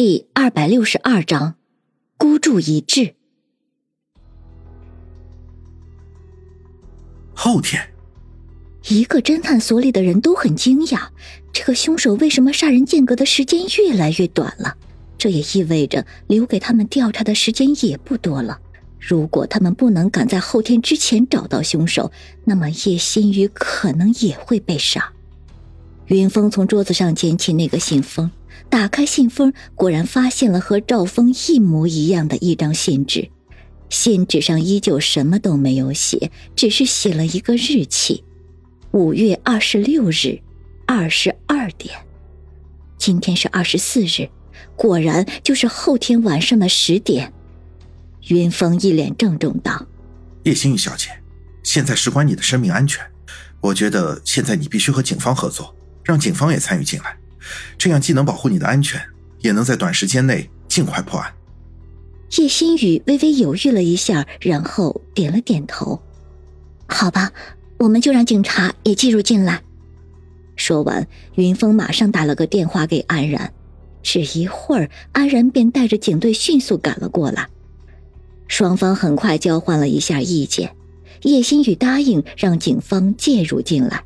第二百六十二章，孤注一掷。后天，一个侦探所里的人都很惊讶，这个凶手为什么杀人间隔的时间越来越短了？这也意味着留给他们调查的时间也不多了。如果他们不能赶在后天之前找到凶手，那么叶新宇可能也会被杀。云峰从桌子上捡起那个信封，打开信封，果然发现了和赵峰一模一样的一张信纸。信纸上依旧什么都没有写，只是写了一个日期：五月二十六日，二十二点。今天是二十四日，果然就是后天晚上的十点。云峰一脸郑重道：“叶星宇小姐，现在事关你的生命安全，我觉得现在你必须和警方合作，让警方也参与进来，这样既能保护你的安全，也能在短时间内尽快破案。”叶新宇微微犹豫了一下，然后点了点头：“好吧，我们就让警察也介入进来。”说完，云峰马上打了个电话给安然，只一会儿，安然便带着警队迅速赶了过来。双方很快交换了一下意见，叶新宇答应让警方介入进来，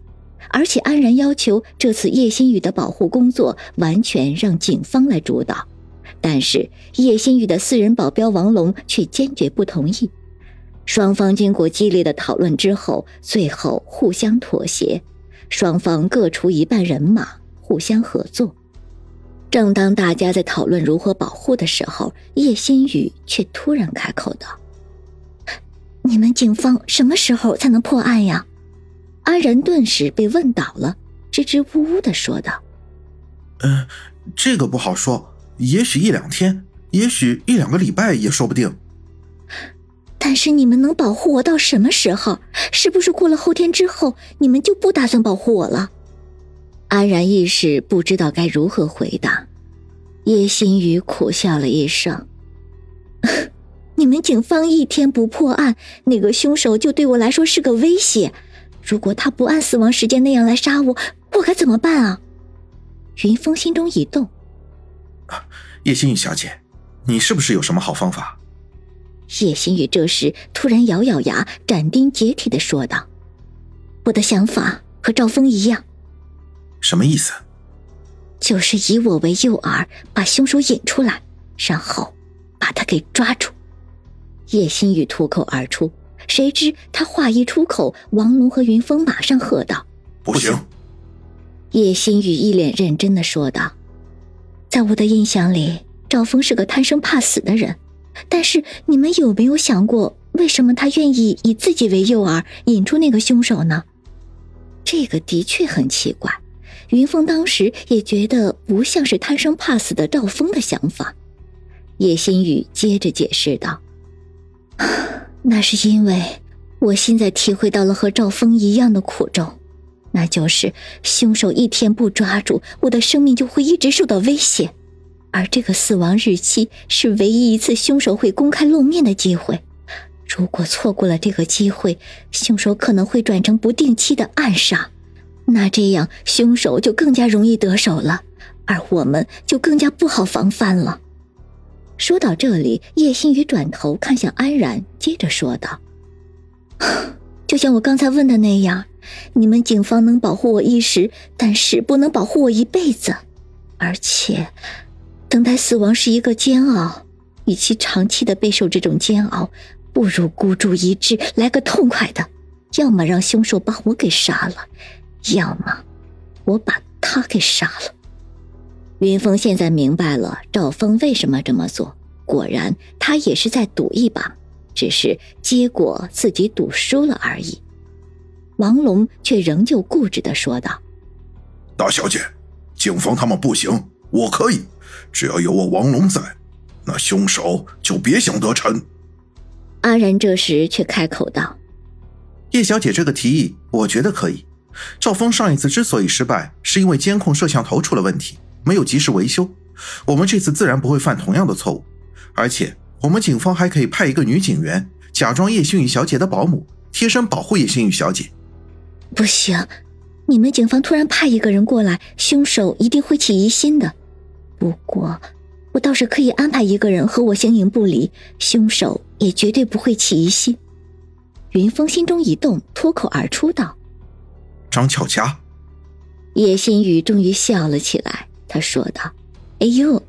而且安然要求这次叶新宇的保护工作完全让警方来主导。但是叶新宇的私人保镖王龙却坚决不同意。双方经过激烈的讨论之后，最后互相妥协，双方各出一半人马，互相合作。正当大家在讨论如何保护的时候，叶新宇却突然开口道：“你们警方什么时候才能破案呀？”安然顿时被问倒了，支支吾吾的说道：“嗯，这个不好说，也许一两天，也许一两个礼拜也说不定。但是你们能保护我到什么时候？是不是过了后天之后，你们就不打算保护我了？”安然一时不知道该如何回答，叶心雨苦笑了一声：“ 你们警方一天不破案，那个凶手就对我来说是个威胁。如果他不按死亡时间那样来杀我，我该怎么办啊？”云峰心中一动：“叶星宇小姐，你是不是有什么好方法？”叶星宇这时突然咬咬牙，斩钉截铁的说道：“我的想法和赵峰一样。”什么意思？就是以我为诱饵，把凶手引出来，然后把他给抓住。叶星宇脱口而出，谁知他话一出口，王龙和云峰马上喝道：“不行！”叶新宇一脸认真的说道：“在我的印象里，赵峰是个贪生怕死的人，但是你们有没有想过，为什么他愿意以自己为诱饵，引出那个凶手呢？这个的确很奇怪。”云峰当时也觉得不像是贪生怕死的赵峰的想法。叶新宇接着解释道：“那是因为我现在体会到了和赵峰一样的苦衷，那就是凶手一天不抓住，我的生命就会一直受到威胁。而这个死亡日期是唯一一次凶手会公开露面的机会。如果错过了这个机会，凶手可能会转成不定期的暗杀。”那这样，凶手就更加容易得手了，而我们就更加不好防范了。说到这里，叶心雨转头看向安然，接着说道：“ 就像我刚才问的那样，你们警方能保护我一时，但是不能保护我一辈子。而且，等待死亡是一个煎熬，与其长期的备受这种煎熬，不如孤注一掷，来个痛快的，要么让凶手把我给杀了。”要么，我把他给杀了。云峰现在明白了赵峰为什么这么做，果然他也是在赌一把，只是结果自己赌输了而已。王龙却仍旧固执的说道：“大小姐，警方他们不行，我可以，只要有我王龙在，那凶手就别想得逞。”阿然这时却开口道：“叶小姐这个提议，我觉得可以。”赵峰上一次之所以失败，是因为监控摄像头出了问题，没有及时维修。我们这次自然不会犯同样的错误，而且我们警方还可以派一个女警员，假装叶星宇小姐的保姆，贴身保护叶星宇小姐。不行，你们警方突然派一个人过来，凶手一定会起疑心的。不过，我倒是可以安排一个人和我形影不离，凶手也绝对不会起疑心。云峰心中一动，脱口而出道：“张巧佳。”叶新宇终于笑了起来，他说道：“哎呦，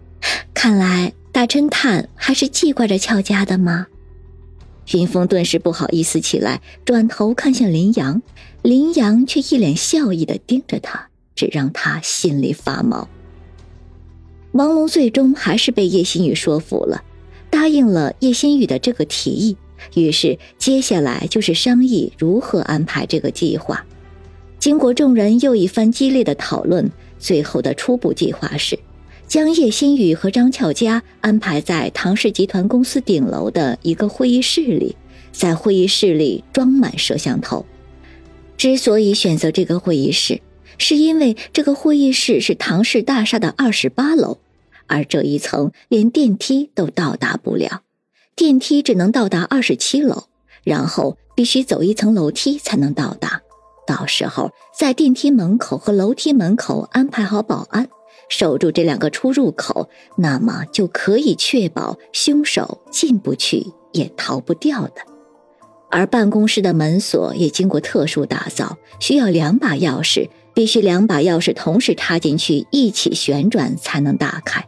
看来大侦探还是记挂着俏佳的吗？”云峰顿时不好意思起来，转头看向林阳，林阳却一脸笑意的盯着他，只让他心里发毛。王龙最终还是被叶新宇说服了，答应了叶新宇的这个提议。于是接下来就是商议如何安排这个计划。经过众人又一番激烈的讨论，最后的初步计划是。将叶新宇和张俏佳安排在唐氏集团公司顶楼的一个会议室里，在会议室里装满摄像头。之所以选择这个会议室，是因为这个会议室是唐氏大厦的二十八楼，而这一层连电梯都到达不了，电梯只能到达二十七楼，然后必须走一层楼梯才能到达。到时候在电梯门口和楼梯门口安排好保安。守住这两个出入口，那么就可以确保凶手进不去也逃不掉的。而办公室的门锁也经过特殊打造，需要两把钥匙，必须两把钥匙同时插进去一起旋转才能打开。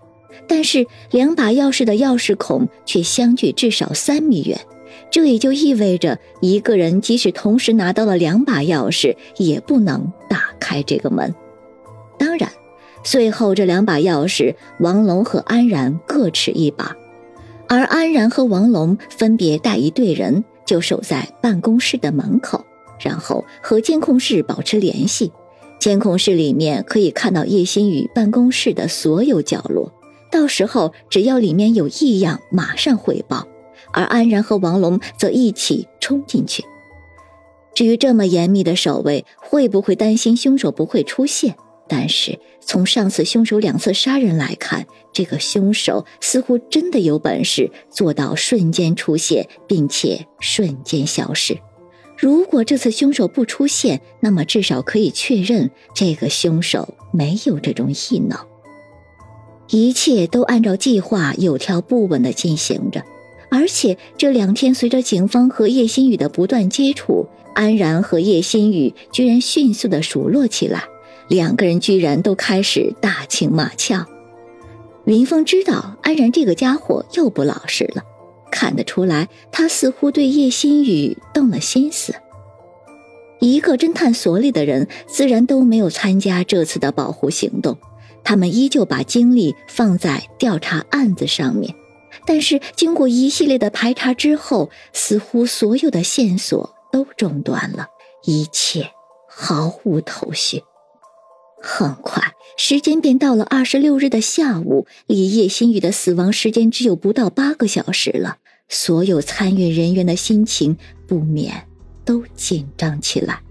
但是两把钥匙的钥匙孔却相距至少三米远，这也就意味着一个人即使同时拿到了两把钥匙，也不能打开这个门。当然。最后，这两把钥匙，王龙和安然各持一把，而安然和王龙分别带一队人，就守在办公室的门口，然后和监控室保持联系。监控室里面可以看到叶新宇办公室的所有角落，到时候只要里面有异样，马上汇报。而安然和王龙则一起冲进去。至于这么严密的守卫，会不会担心凶手不会出现？但是从上次凶手两次杀人来看，这个凶手似乎真的有本事做到瞬间出现，并且瞬间消失。如果这次凶手不出现，那么至少可以确认这个凶手没有这种异能。一切都按照计划有条不紊地进行着，而且这两天随着警方和叶新宇的不断接触，安然和叶新宇居然迅速的熟络起来。两个人居然都开始打情骂俏，云峰知道安然这个家伙又不老实了，看得出来他似乎对叶心雨动了心思。一个侦探所里的人自然都没有参加这次的保护行动，他们依旧把精力放在调查案子上面。但是经过一系列的排查之后，似乎所有的线索都中断了，一切毫无头绪。很快，时间便到了二十六日的下午，离叶新宇的死亡时间只有不到八个小时了。所有参与人员的心情不免都紧张起来。